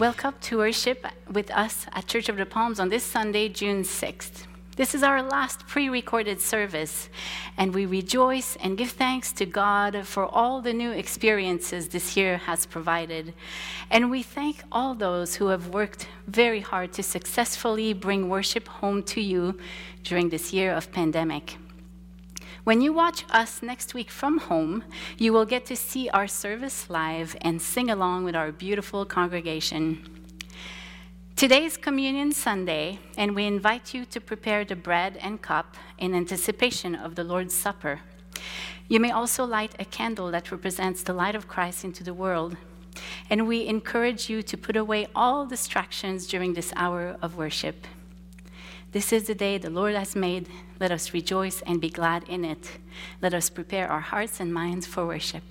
Welcome to worship with us at Church of the Palms on this Sunday, June 6th. This is our last pre recorded service, and we rejoice and give thanks to God for all the new experiences this year has provided. And we thank all those who have worked very hard to successfully bring worship home to you during this year of pandemic. When you watch us next week from home, you will get to see our service live and sing along with our beautiful congregation. Today is Communion Sunday, and we invite you to prepare the bread and cup in anticipation of the Lord's Supper. You may also light a candle that represents the light of Christ into the world. And we encourage you to put away all distractions during this hour of worship. This is the day the Lord has made. Let us rejoice and be glad in it. Let us prepare our hearts and minds for worship.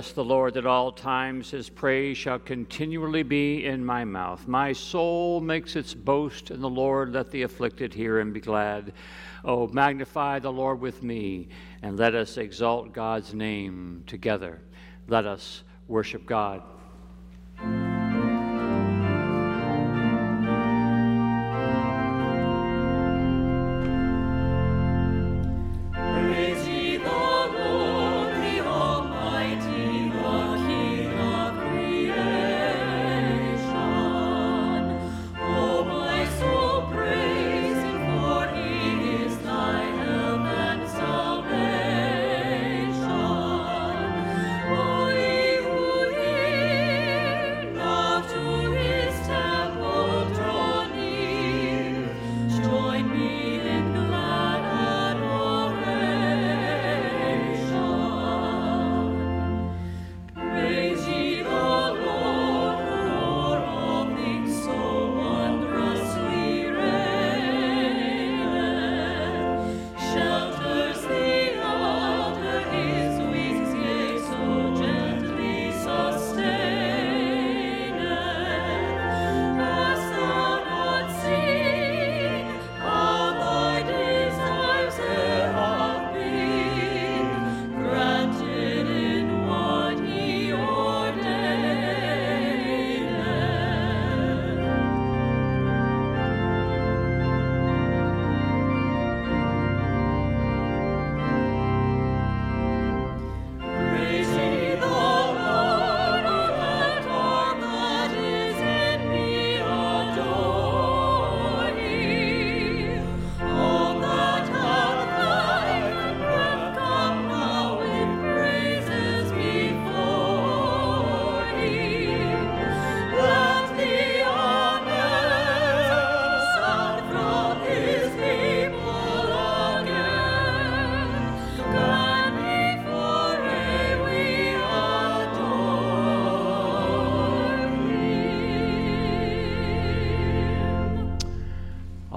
Bless the Lord at all times. His praise shall continually be in my mouth. My soul makes its boast in the Lord. Let the afflicted hear and be glad. Oh, magnify the Lord with me, and let us exalt God's name together. Let us worship God.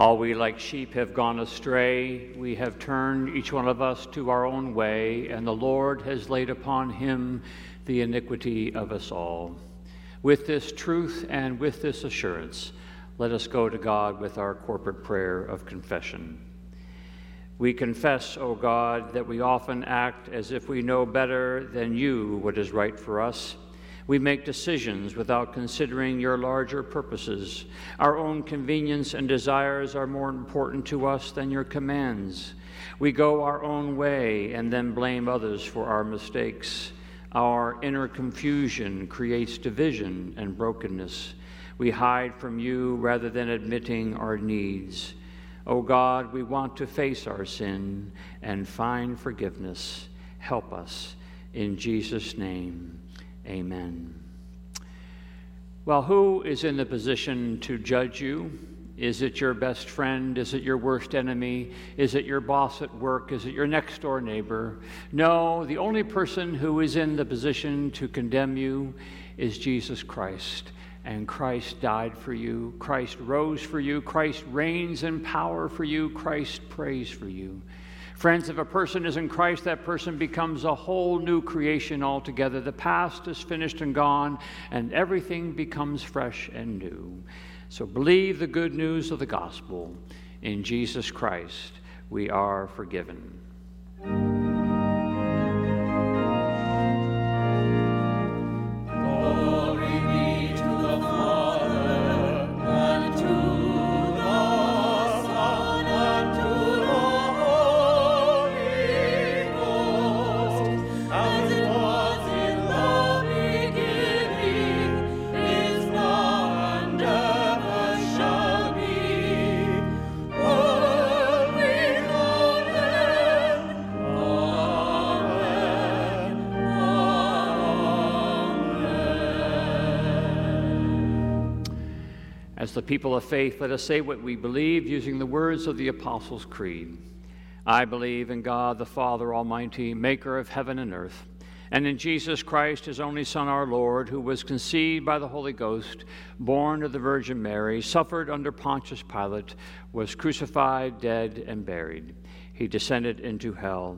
All we like sheep have gone astray. We have turned each one of us to our own way, and the Lord has laid upon him the iniquity of us all. With this truth and with this assurance, let us go to God with our corporate prayer of confession. We confess, O God, that we often act as if we know better than you what is right for us we make decisions without considering your larger purposes. Our own convenience and desires are more important to us than your commands. We go our own way and then blame others for our mistakes. Our inner confusion creates division and brokenness. We hide from you rather than admitting our needs. O oh God, we want to face our sin and find forgiveness. Help us. In Jesus' name. Amen. Well, who is in the position to judge you? Is it your best friend? Is it your worst enemy? Is it your boss at work? Is it your next door neighbor? No, the only person who is in the position to condemn you is Jesus Christ. And Christ died for you. Christ rose for you. Christ reigns in power for you. Christ prays for you. Friends, if a person is in Christ, that person becomes a whole new creation altogether. The past is finished and gone, and everything becomes fresh and new. So believe the good news of the gospel. In Jesus Christ, we are forgiven. The people of faith, let us say what we believe using the words of the Apostles' Creed. I believe in God the Father Almighty, maker of heaven and earth, and in Jesus Christ, his only Son, our Lord, who was conceived by the Holy Ghost, born of the Virgin Mary, suffered under Pontius Pilate, was crucified, dead, and buried. He descended into hell.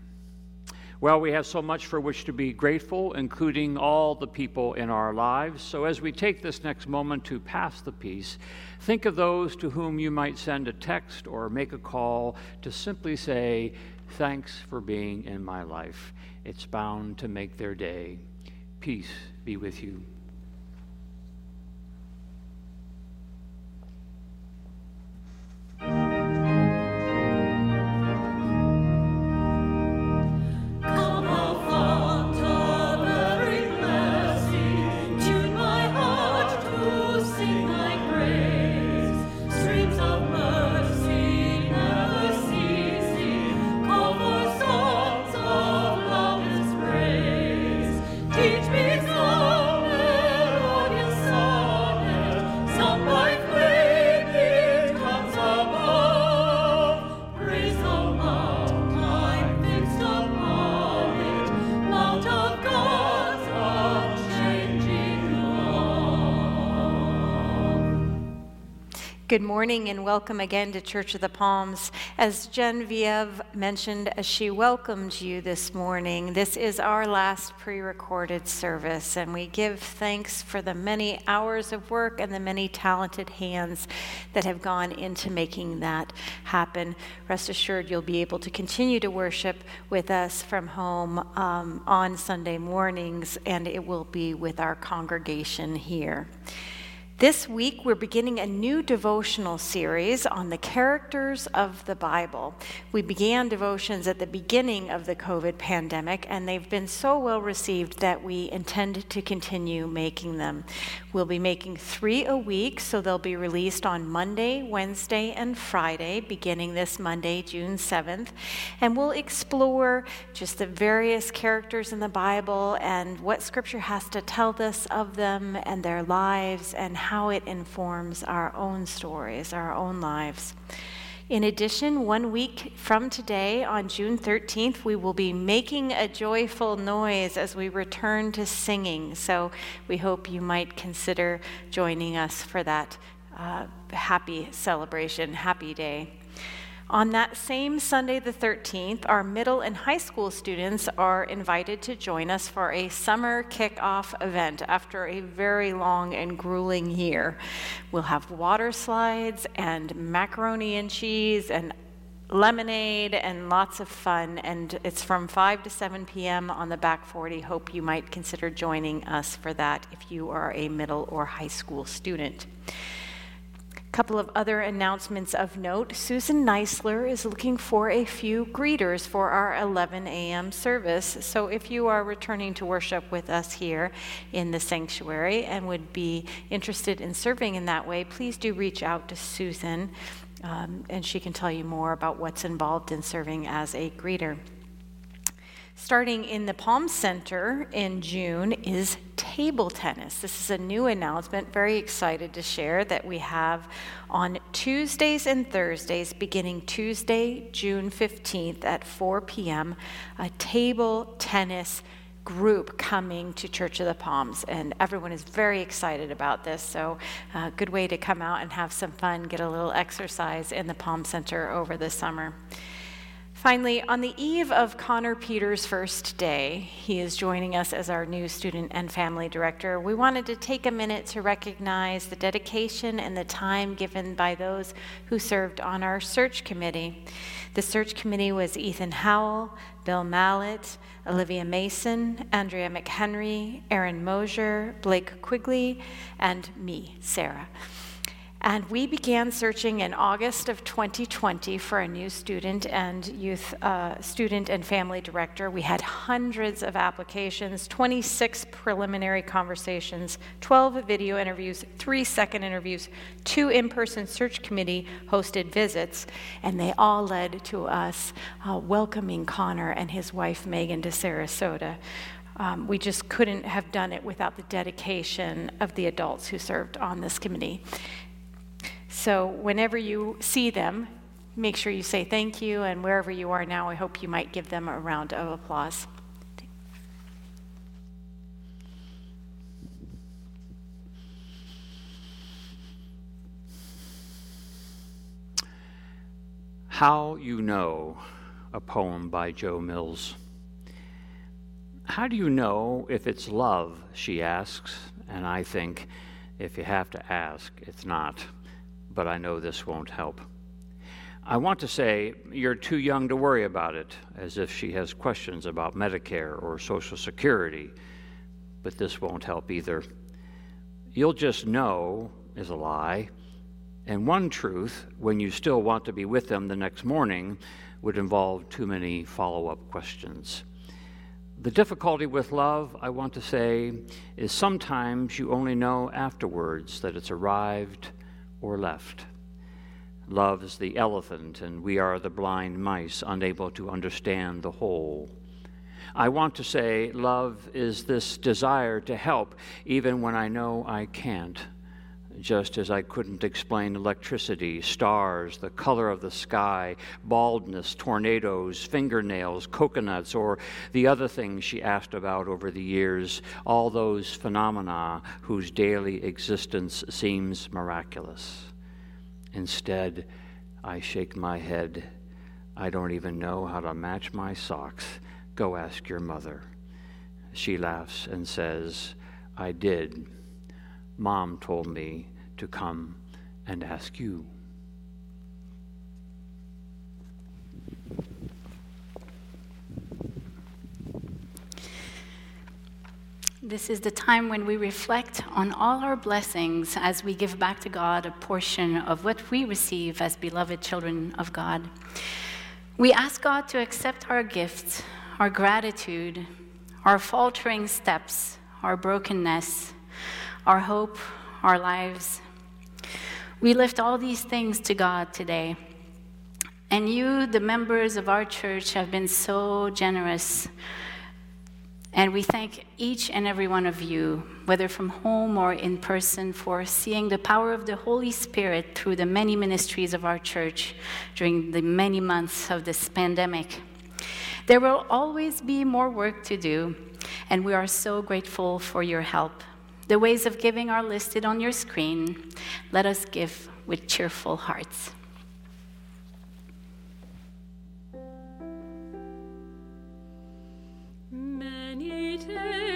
Well, we have so much for which to be grateful, including all the people in our lives. So, as we take this next moment to pass the peace, think of those to whom you might send a text or make a call to simply say, Thanks for being in my life. It's bound to make their day. Peace be with you. Good morning and welcome again to Church of the Palms. As Genevieve mentioned as she welcomed you this morning, this is our last pre recorded service, and we give thanks for the many hours of work and the many talented hands that have gone into making that happen. Rest assured, you'll be able to continue to worship with us from home um, on Sunday mornings, and it will be with our congregation here. This week, we're beginning a new devotional series on the characters of the Bible. We began devotions at the beginning of the COVID pandemic, and they've been so well received that we intend to continue making them. We'll be making three a week, so they'll be released on Monday, Wednesday, and Friday, beginning this Monday, June 7th. And we'll explore just the various characters in the Bible and what Scripture has to tell us of them and their lives and how it informs our own stories, our own lives. In addition, one week from today, on June 13th, we will be making a joyful noise as we return to singing. So we hope you might consider joining us for that uh, happy celebration, happy day. On that same Sunday, the 13th, our middle and high school students are invited to join us for a summer kickoff event after a very long and grueling year. We'll have water slides and macaroni and cheese and lemonade and lots of fun. And it's from 5 to 7 p.m. on the back 40. Hope you might consider joining us for that if you are a middle or high school student couple of other announcements of note. Susan Neisler is looking for a few greeters for our 11 a.m. service. So if you are returning to worship with us here in the sanctuary and would be interested in serving in that way, please do reach out to Susan, um, and she can tell you more about what's involved in serving as a greeter. Starting in the Palm Center in June is table tennis. This is a new announcement, very excited to share that we have on Tuesdays and Thursdays, beginning Tuesday, June 15th at 4 p.m., a table tennis group coming to Church of the Palms, and everyone is very excited about this. So, a uh, good way to come out and have some fun, get a little exercise in the Palm Center over the summer. Finally, on the eve of Connor Peters' first day, he is joining us as our new student and family director. We wanted to take a minute to recognize the dedication and the time given by those who served on our search committee. The search committee was Ethan Howell, Bill Mallett, Olivia Mason, Andrea McHenry, Aaron Mosier, Blake Quigley, and me, Sarah. And we began searching in August of 2020 for a new student and youth uh, student and family director. We had hundreds of applications, 26 preliminary conversations, 12 video interviews, three second interviews, two in person search committee hosted visits, and they all led to us uh, welcoming Connor and his wife Megan to Sarasota. Um, we just couldn't have done it without the dedication of the adults who served on this committee. So whenever you see them, make sure you say thank you, and wherever you are now, I hope you might give them a round of applause. How You Know, a poem by Joe Mills. How do you know if it's love, she asks, and I think, if you have to ask, it's not but I know this won't help. I want to say you're too young to worry about it, as if she has questions about Medicare or Social Security, but this won't help either. You'll just know is a lie, and one truth, when you still want to be with them the next morning, would involve too many follow up questions. The difficulty with love, I want to say, is sometimes you only know afterwards that it's arrived or left. Love is the elephant, and we are the blind mice, unable to understand the whole. I want to say love is this desire to help, even when I know I can't. Just as I couldn't explain electricity, stars, the color of the sky, baldness, tornadoes, fingernails, coconuts, or the other things she asked about over the years, all those phenomena whose daily existence seems miraculous. Instead, I shake my head. I don't even know how to match my socks. Go ask your mother. She laughs and says, I did. Mom told me to come and ask you. This is the time when we reflect on all our blessings as we give back to God a portion of what we receive as beloved children of God. We ask God to accept our gifts, our gratitude, our faltering steps, our brokenness, our hope, our lives. We lift all these things to God today. And you, the members of our church, have been so generous. And we thank each and every one of you, whether from home or in person, for seeing the power of the Holy Spirit through the many ministries of our church during the many months of this pandemic. There will always be more work to do, and we are so grateful for your help. The ways of giving are listed on your screen. Let us give with cheerful hearts. Many tables,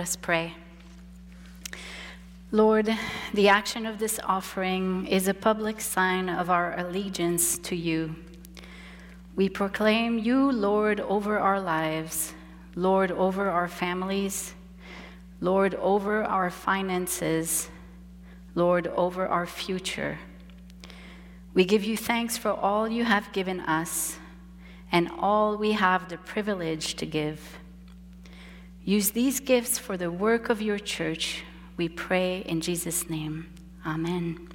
us pray. Lord, the action of this offering is a public sign of our allegiance to you. We proclaim you, Lord, over our lives, Lord, over our families, Lord, over our finances, Lord, over our future. We give you thanks for all you have given us and all we have the privilege to give. Use these gifts for the work of your church. We pray in Jesus' name. Amen.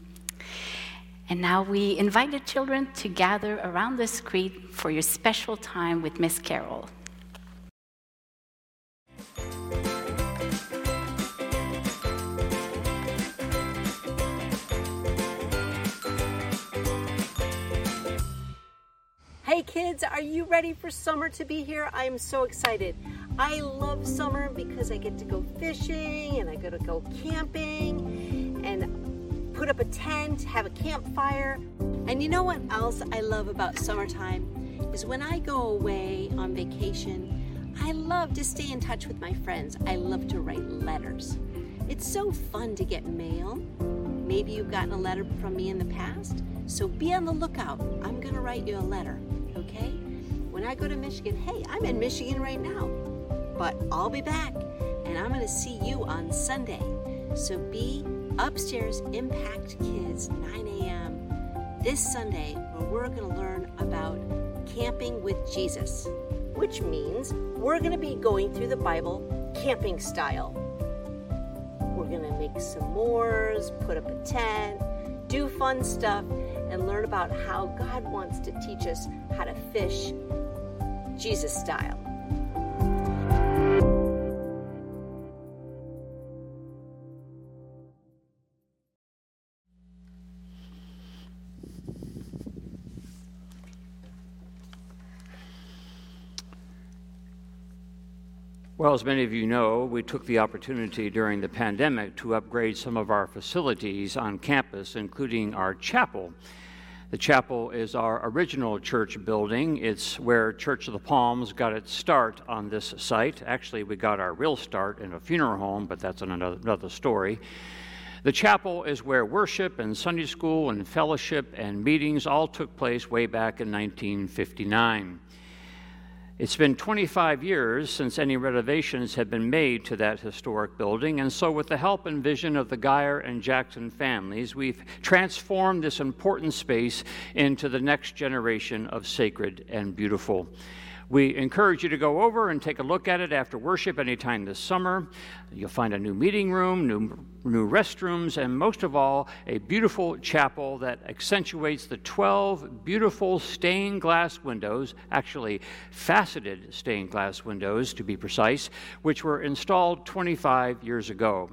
And now we invite the children to gather around the screen for your special time with Miss Carol. Hey kids, are you ready for summer to be here? I am so excited. I love summer because I get to go fishing and I get to go camping and put up a tent, have a campfire. And you know what else I love about summertime? Is when I go away on vacation, I love to stay in touch with my friends. I love to write letters. It's so fun to get mail. Maybe you've gotten a letter from me in the past, so be on the lookout. I'm going to write you a letter, okay? When I go to Michigan, hey, I'm in Michigan right now, but I'll be back and I'm going to see you on Sunday. So be upstairs, Impact Kids, 9 a.m. this Sunday, where we're going to learn about camping with Jesus, which means we're going to be going through the Bible camping style. We're going to make s'mores, put up a tent, do fun stuff, and learn about how God wants to teach us how to fish Jesus style. Well, as many of you know, we took the opportunity during the pandemic to upgrade some of our facilities on campus, including our chapel. The chapel is our original church building. It's where Church of the Palms got its start on this site. Actually, we got our real start in a funeral home, but that's another, another story. The chapel is where worship and Sunday school and fellowship and meetings all took place way back in 1959. It's been 25 years since any renovations have been made to that historic building, and so, with the help and vision of the Geyer and Jackson families, we've transformed this important space into the next generation of sacred and beautiful. We encourage you to go over and take a look at it after worship anytime this summer. You'll find a new meeting room, new, new restrooms, and most of all, a beautiful chapel that accentuates the 12 beautiful stained glass windows, actually faceted stained glass windows to be precise, which were installed 25 years ago.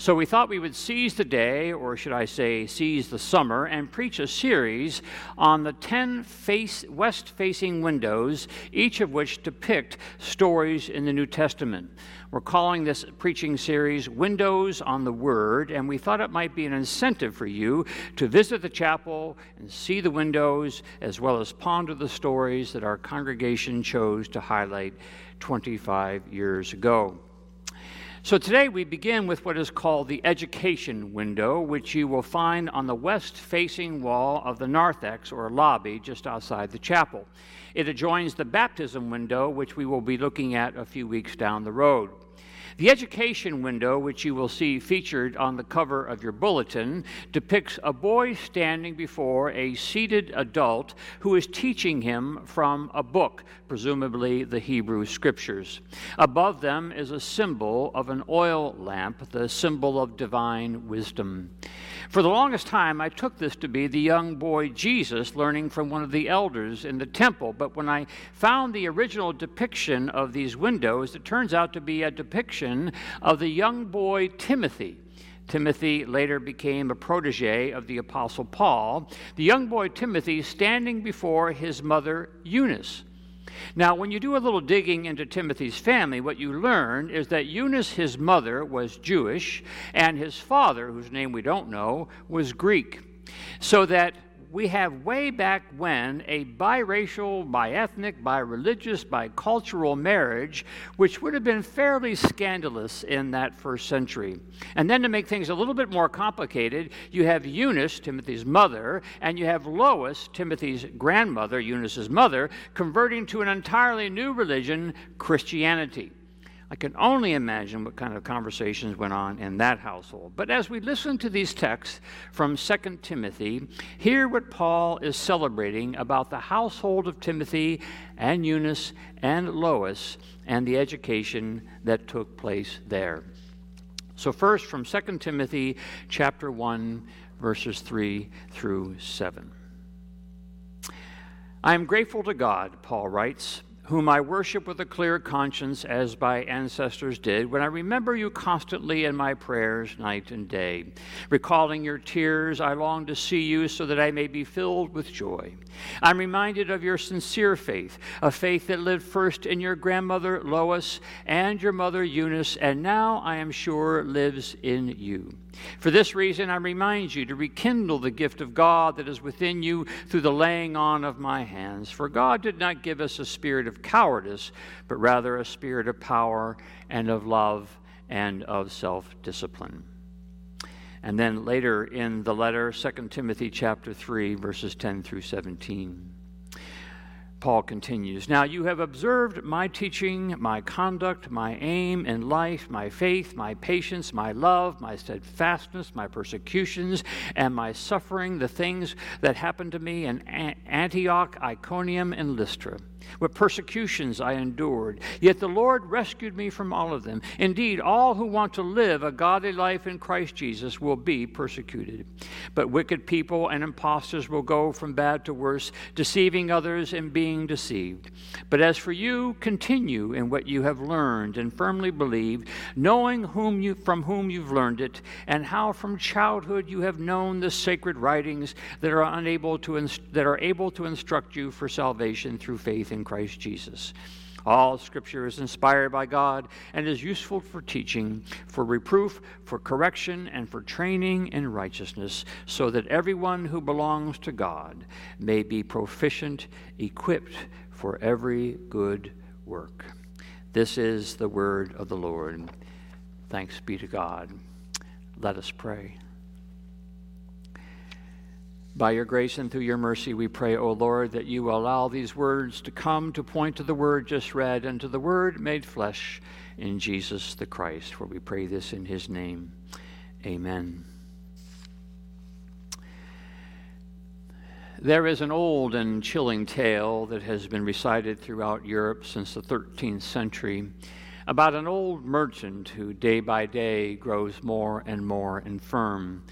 So we thought we would seize the day, or should I say, seize the summer, and preach a series on the 10 face, west facing windows, each of which depict stories in the New Testament. We're calling this preaching series Windows on the Word, and we thought it might be an incentive for you to visit the chapel and see the windows, as well as ponder the stories that our congregation chose to highlight 25 years ago. So today we begin with what is called the education window, which you will find on the west facing wall of the narthex or lobby just outside the chapel. It adjoins the baptism window, which we will be looking at a few weeks down the road. The education window, which you will see featured on the cover of your bulletin, depicts a boy standing before a seated adult who is teaching him from a book, presumably the Hebrew Scriptures. Above them is a symbol of an oil lamp, the symbol of divine wisdom. For the longest time, I took this to be the young boy Jesus learning from one of the elders in the temple. But when I found the original depiction of these windows, it turns out to be a depiction of the young boy Timothy. Timothy later became a protege of the Apostle Paul. The young boy Timothy standing before his mother Eunice. Now, when you do a little digging into Timothy's family, what you learn is that Eunice, his mother, was Jewish, and his father, whose name we don't know, was Greek. So that we have way back when a biracial, bi-ethnic, bi-religious, marriage, which would have been fairly scandalous in that first century. And then to make things a little bit more complicated, you have Eunice, Timothy's mother, and you have Lois, Timothy's grandmother, Eunice's mother, converting to an entirely new religion, Christianity. I can only imagine what kind of conversations went on in that household. But as we listen to these texts from 2 Timothy, hear what Paul is celebrating about the household of Timothy and Eunice and Lois and the education that took place there. So first from 2 Timothy chapter 1 verses 3 through 7. I am grateful to God, Paul writes whom I worship with a clear conscience as my ancestors did, when I remember you constantly in my prayers night and day. Recalling your tears, I long to see you so that I may be filled with joy. I'm reminded of your sincere faith, a faith that lived first in your grandmother Lois and your mother Eunice, and now I am sure lives in you. For this reason, I remind you to rekindle the gift of God that is within you through the laying on of my hands. For God did not give us a spirit of cowardice, but rather a spirit of power and of love and of self discipline. And then later in the letter, 2 Timothy chapter 3, verses 10 through 17. Paul continues Now you have observed my teaching, my conduct, my aim in life, my faith, my patience, my love, my steadfastness, my persecutions, and my suffering, the things that happened to me in Antioch, Iconium, and Lystra what persecutions I endured. Yet the Lord rescued me from all of them. Indeed, all who want to live a godly life in Christ Jesus will be persecuted. But wicked people and impostors will go from bad to worse, deceiving others and being deceived. But as for you, continue in what you have learned and firmly believed, knowing whom you, from whom you've learned it, and how from childhood you have known the sacred writings that are unable to that are able to instruct you for salvation through faith in in Christ Jesus. All Scripture is inspired by God and is useful for teaching, for reproof, for correction, and for training in righteousness, so that everyone who belongs to God may be proficient, equipped for every good work. This is the word of the Lord. Thanks be to God. Let us pray. By your grace and through your mercy, we pray, O Lord, that you will allow these words to come to point to the word just read and to the word made flesh in Jesus the Christ. For we pray this in his name. Amen. There is an old and chilling tale that has been recited throughout Europe since the 13th century about an old merchant who day by day grows more and more infirm.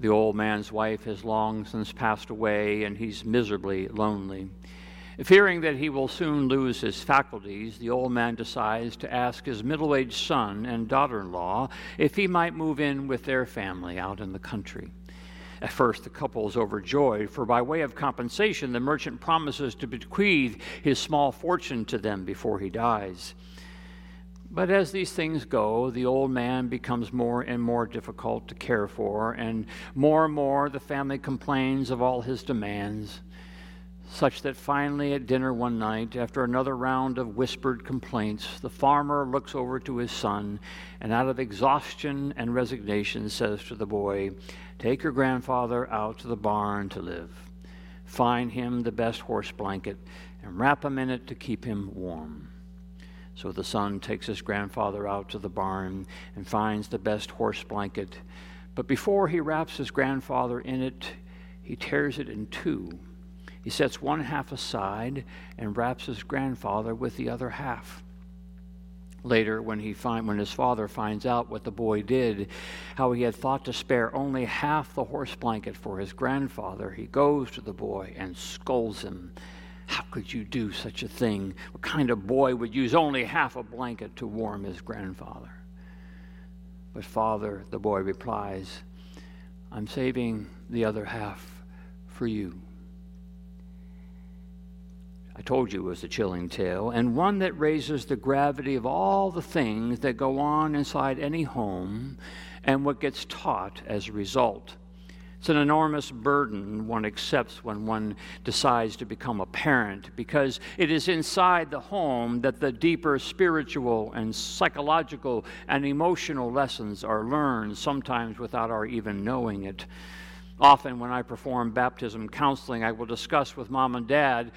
The old man's wife has long since passed away, and he's miserably lonely. Fearing that he will soon lose his faculties, the old man decides to ask his middle aged son and daughter in law if he might move in with their family out in the country. At first, the couple is overjoyed, for by way of compensation, the merchant promises to bequeath his small fortune to them before he dies. But as these things go, the old man becomes more and more difficult to care for, and more and more the family complains of all his demands, such that finally at dinner one night, after another round of whispered complaints, the farmer looks over to his son and, out of exhaustion and resignation, says to the boy, Take your grandfather out to the barn to live. Find him the best horse blanket and wrap him in it to keep him warm. So the son takes his grandfather out to the barn and finds the best horse blanket. But before he wraps his grandfather in it, he tears it in two. He sets one half aside and wraps his grandfather with the other half. Later, when, he find, when his father finds out what the boy did, how he had thought to spare only half the horse blanket for his grandfather, he goes to the boy and scolds him how could you do such a thing? What kind of boy would use only half a blanket to warm his grandfather? But, Father, the boy replies, I'm saving the other half for you. I told you it was a chilling tale, and one that raises the gravity of all the things that go on inside any home and what gets taught as a result. It's an enormous burden one accepts when one decides to become a parent because it is inside the home that the deeper spiritual and psychological and emotional lessons are learned, sometimes without our even knowing it. Often, when I perform baptism counseling, I will discuss with mom and dad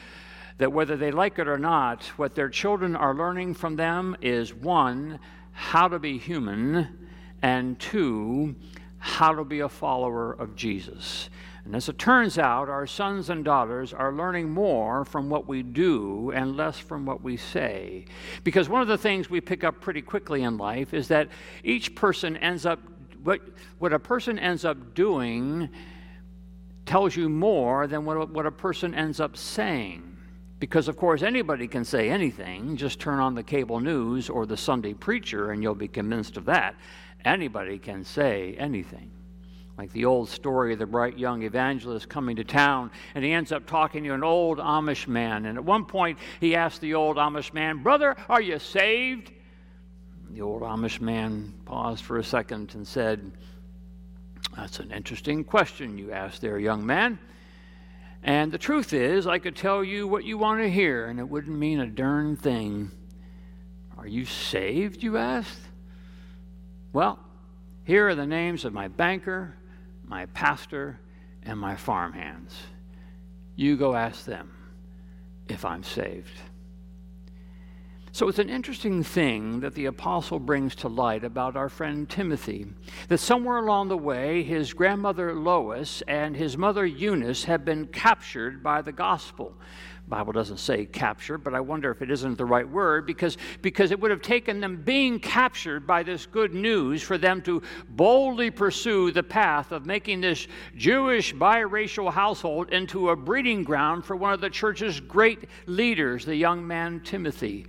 that whether they like it or not, what their children are learning from them is one, how to be human, and two, how to be a follower of Jesus. And as it turns out, our sons and daughters are learning more from what we do and less from what we say. Because one of the things we pick up pretty quickly in life is that each person ends up, what, what a person ends up doing tells you more than what, what a person ends up saying. Because, of course, anybody can say anything. Just turn on the cable news or the Sunday preacher and you'll be convinced of that. Anybody can say anything. Like the old story of the bright young evangelist coming to town, and he ends up talking to an old Amish man. And at one point, he asked the old Amish man, Brother, are you saved? The old Amish man paused for a second and said, That's an interesting question you asked there, young man. And the truth is, I could tell you what you want to hear, and it wouldn't mean a darn thing. Are you saved, you asked? Well, here are the names of my banker, my pastor, and my farmhands. You go ask them if I'm saved. So it's an interesting thing that the apostle brings to light about our friend Timothy. That somewhere along the way, his grandmother Lois and his mother Eunice have been captured by the gospel. Bible doesn't say capture, but I wonder if it isn't the right word because, because it would have taken them being captured by this good news for them to boldly pursue the path of making this Jewish biracial household into a breeding ground for one of the church's great leaders, the young man Timothy.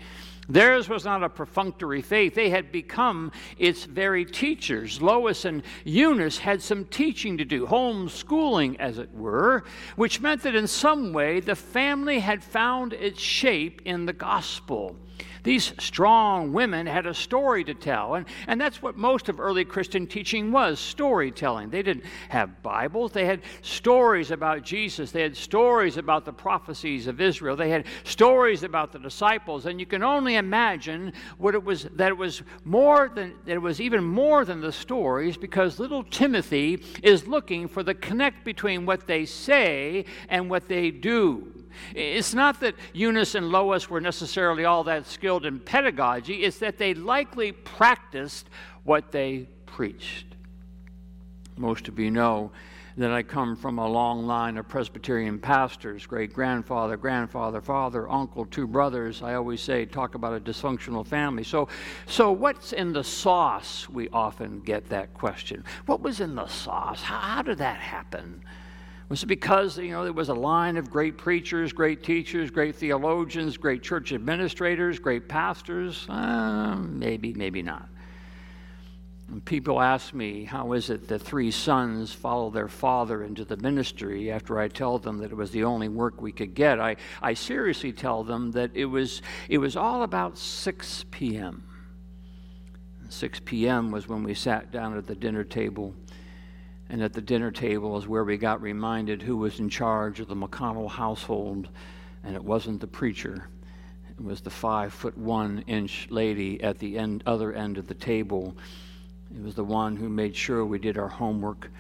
Theirs was not a perfunctory faith. They had become its very teachers. Lois and Eunice had some teaching to do, homeschooling, as it were, which meant that in some way the family had found its shape in the gospel. These strong women had a story to tell, and, and that's what most of early Christian teaching was storytelling. They didn't have Bibles, they had stories about Jesus, they had stories about the prophecies of Israel, they had stories about the disciples, and you can only imagine what it was that it was more than that it was even more than the stories because little Timothy is looking for the connect between what they say and what they do. It's not that Eunice and Lois were necessarily all that skilled in pedagogy, it's that they likely practiced what they preached. Most of you know that I come from a long line of Presbyterian pastors great grandfather, grandfather, father, uncle, two brothers. I always say, talk about a dysfunctional family. So, so what's in the sauce? We often get that question. What was in the sauce? How, how did that happen? Was it because, you know, there was a line of great preachers, great teachers, great theologians, great church administrators, great pastors? Uh, maybe, maybe not. And people ask me, how is it that three sons follow their father into the ministry after I tell them that it was the only work we could get? I, I seriously tell them that it was, it was all about 6 p.m. 6 p.m. was when we sat down at the dinner table and at the dinner table is where we got reminded who was in charge of the McConnell household, and it wasn't the preacher. It was the five foot one inch lady at the end, other end of the table. It was the one who made sure we did our homework,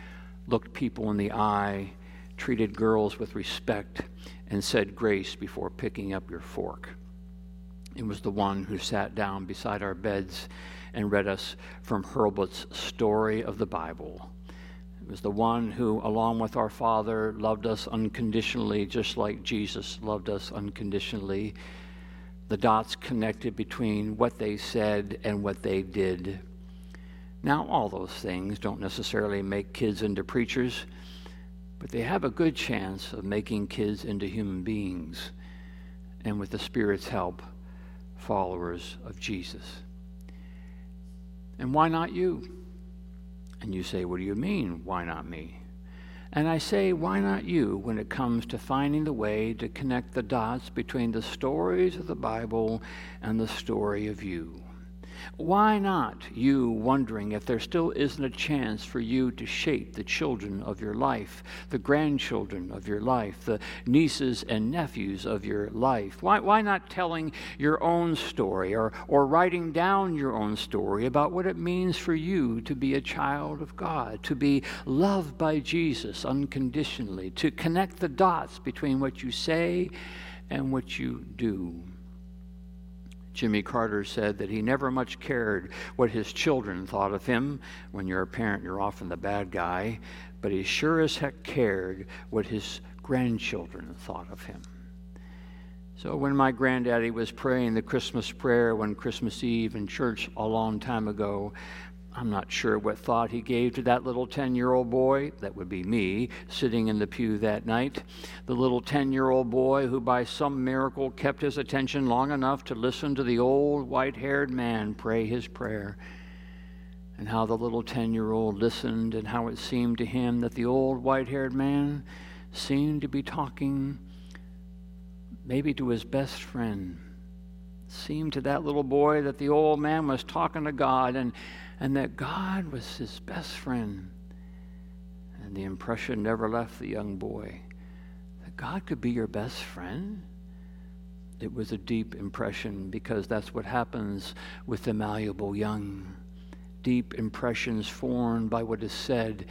looked people in the eye, treated girls with respect, and said grace before picking up your fork. It was the one who sat down beside our beds and read us from Hurlbut's story of the Bible was the one who, along with our Father, loved us unconditionally, just like Jesus loved us unconditionally. The dots connected between what they said and what they did. Now, all those things don't necessarily make kids into preachers, but they have a good chance of making kids into human beings, and with the Spirit's help, followers of Jesus. And why not you? And you say, What do you mean, why not me? And I say, Why not you when it comes to finding the way to connect the dots between the stories of the Bible and the story of you? Why not you wondering if there still isn't a chance for you to shape the children of your life, the grandchildren of your life, the nieces and nephews of your life? Why, why not telling your own story or, or writing down your own story about what it means for you to be a child of God, to be loved by Jesus unconditionally, to connect the dots between what you say and what you do. Jimmy Carter said that he never much cared what his children thought of him. When you're a parent, you're often the bad guy, but he sure as heck cared what his grandchildren thought of him. So when my granddaddy was praying the Christmas prayer one Christmas Eve in church a long time ago, I'm not sure what thought he gave to that little 10 year old boy, that would be me, sitting in the pew that night. The little 10 year old boy who, by some miracle, kept his attention long enough to listen to the old white haired man pray his prayer. And how the little 10 year old listened, and how it seemed to him that the old white haired man seemed to be talking maybe to his best friend. It seemed to that little boy that the old man was talking to God and and that God was his best friend. And the impression never left the young boy that God could be your best friend. It was a deep impression because that's what happens with the malleable young. Deep impressions formed by what is said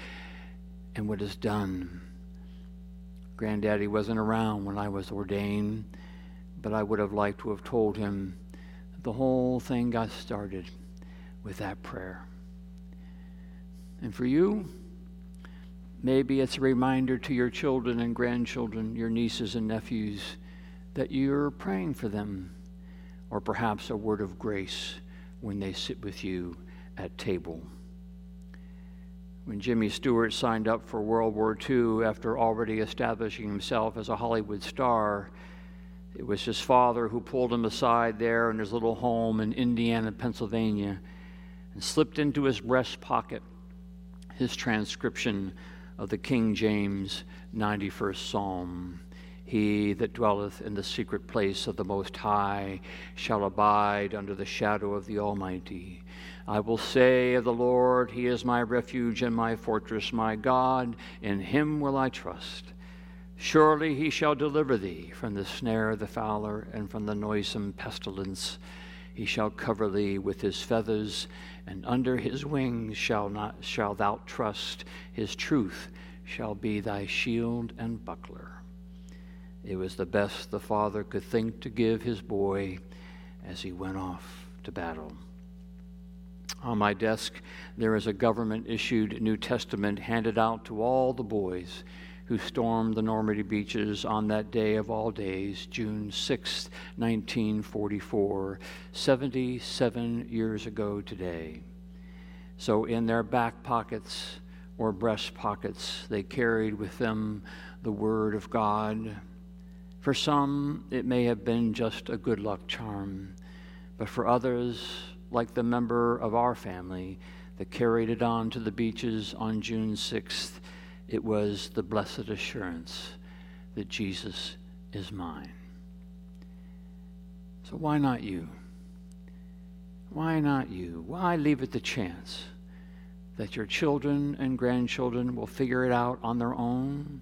and what is done. Granddaddy wasn't around when I was ordained, but I would have liked to have told him the whole thing got started with that prayer. And for you, maybe it's a reminder to your children and grandchildren, your nieces and nephews, that you're praying for them, or perhaps a word of grace when they sit with you at table. When Jimmy Stewart signed up for World War II after already establishing himself as a Hollywood star, it was his father who pulled him aside there in his little home in Indiana, Pennsylvania and slipped into his breast pocket his transcription of the King James 91st Psalm. He that dwelleth in the secret place of the Most High shall abide under the shadow of the Almighty. I will say of the Lord, He is my refuge and my fortress, my God, in Him will I trust. Surely He shall deliver thee from the snare of the fowler and from the noisome pestilence. He shall cover thee with His feathers and under his wings shall not shall thou trust. His truth shall be thy shield and buckler. It was the best the father could think to give his boy as he went off to battle. On my desk there is a government issued new testament handed out to all the boys who stormed the Normandy beaches on that day of all days, June 6, 1944, 77 years ago today. So, in their back pockets or breast pockets, they carried with them the Word of God. For some, it may have been just a good luck charm, but for others, like the member of our family that carried it on to the beaches on June 6th, it was the blessed assurance that Jesus is mine. So why not you? Why not you? Why leave it to chance that your children and grandchildren will figure it out on their own?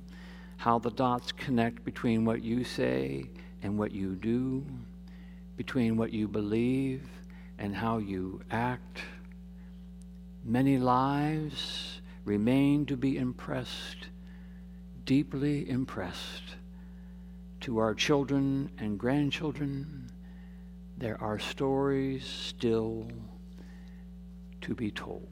How the dots connect between what you say and what you do, between what you believe and how you act. Many lives remain to be impressed, deeply impressed. To our children and grandchildren, there are stories still to be told.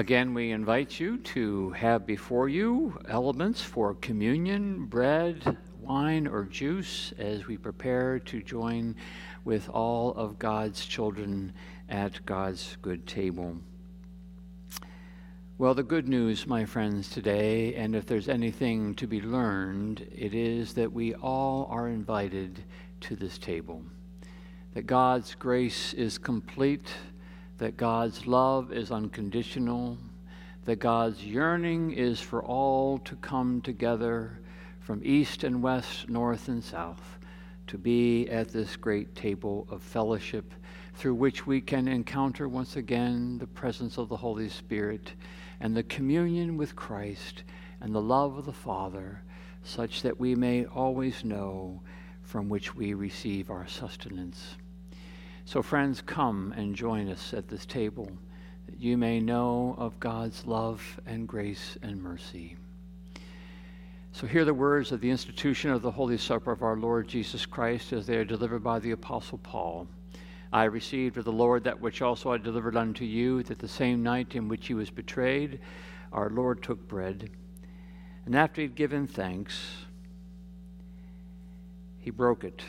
Again, we invite you to have before you elements for communion, bread, wine, or juice as we prepare to join with all of God's children at God's good table. Well, the good news, my friends, today, and if there's anything to be learned, it is that we all are invited to this table. That God's grace is complete that God's love is unconditional, that God's yearning is for all to come together from east and west, north and south, to be at this great table of fellowship through which we can encounter once again the presence of the Holy Spirit and the communion with Christ and the love of the Father, such that we may always know from which we receive our sustenance. So, friends, come and join us at this table that you may know of God's love and grace and mercy. So, hear the words of the institution of the Holy Supper of our Lord Jesus Christ as they are delivered by the Apostle Paul. I received of the Lord that which also I delivered unto you, that the same night in which he was betrayed, our Lord took bread, and after he had given thanks, he broke it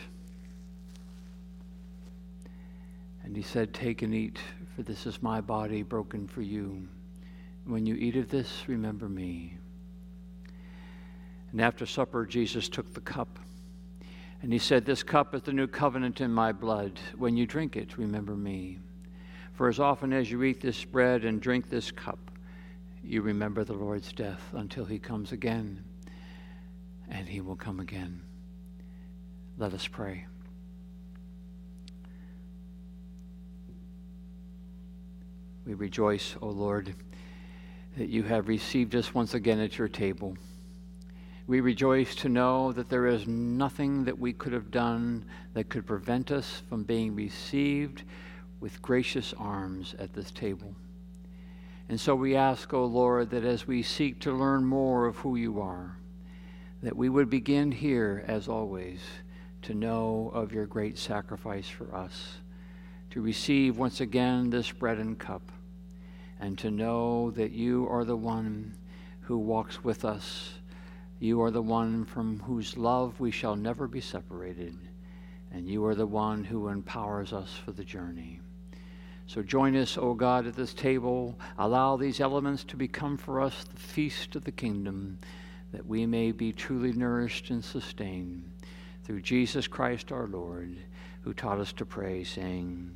And he said, Take and eat, for this is my body broken for you. When you eat of this, remember me. And after supper, Jesus took the cup. And he said, This cup is the new covenant in my blood. When you drink it, remember me. For as often as you eat this bread and drink this cup, you remember the Lord's death until he comes again. And he will come again. Let us pray. We rejoice, O Lord, that you have received us once again at your table. We rejoice to know that there is nothing that we could have done that could prevent us from being received with gracious arms at this table. And so we ask, O Lord, that as we seek to learn more of who you are, that we would begin here, as always, to know of your great sacrifice for us to receive once again this bread and cup, and to know that you are the one who walks with us. You are the one from whose love we shall never be separated, and you are the one who empowers us for the journey. So join us, O God, at this table. Allow these elements to become for us the feast of the kingdom, that we may be truly nourished and sustained through Jesus Christ our Lord who taught us to pray, saying,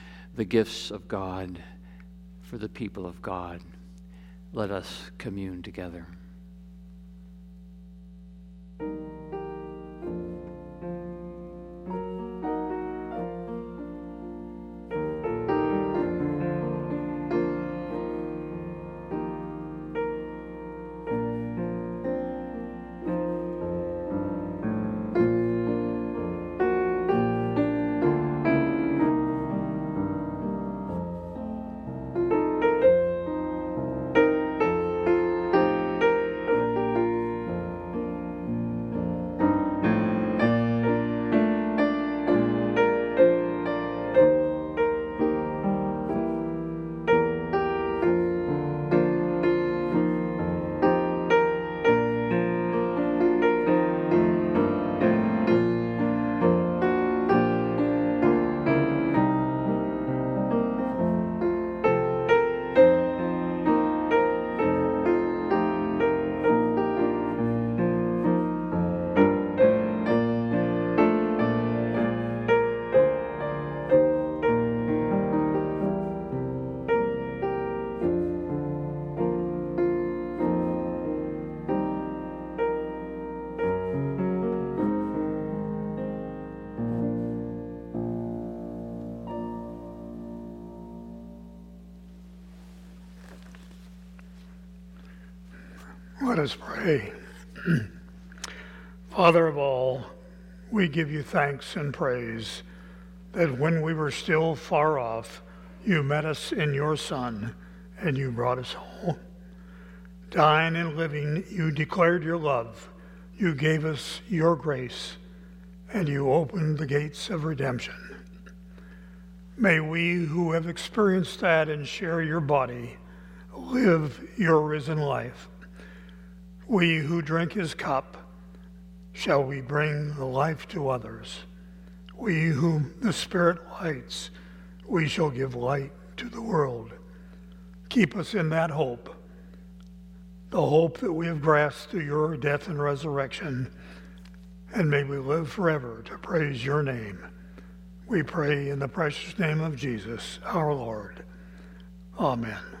the gifts of God for the people of God, let us commune together. Let us pray. Father of all, we give you thanks and praise that when we were still far off, you met us in your Son and you brought us home. Dying and living, you declared your love, you gave us your grace, and you opened the gates of redemption. May we who have experienced that and share your body live your risen life. We who drink his cup, shall we bring the life to others. We whom the Spirit lights, we shall give light to the world. Keep us in that hope, the hope that we have grasped through your death and resurrection, and may we live forever to praise your name. We pray in the precious name of Jesus, our Lord. Amen.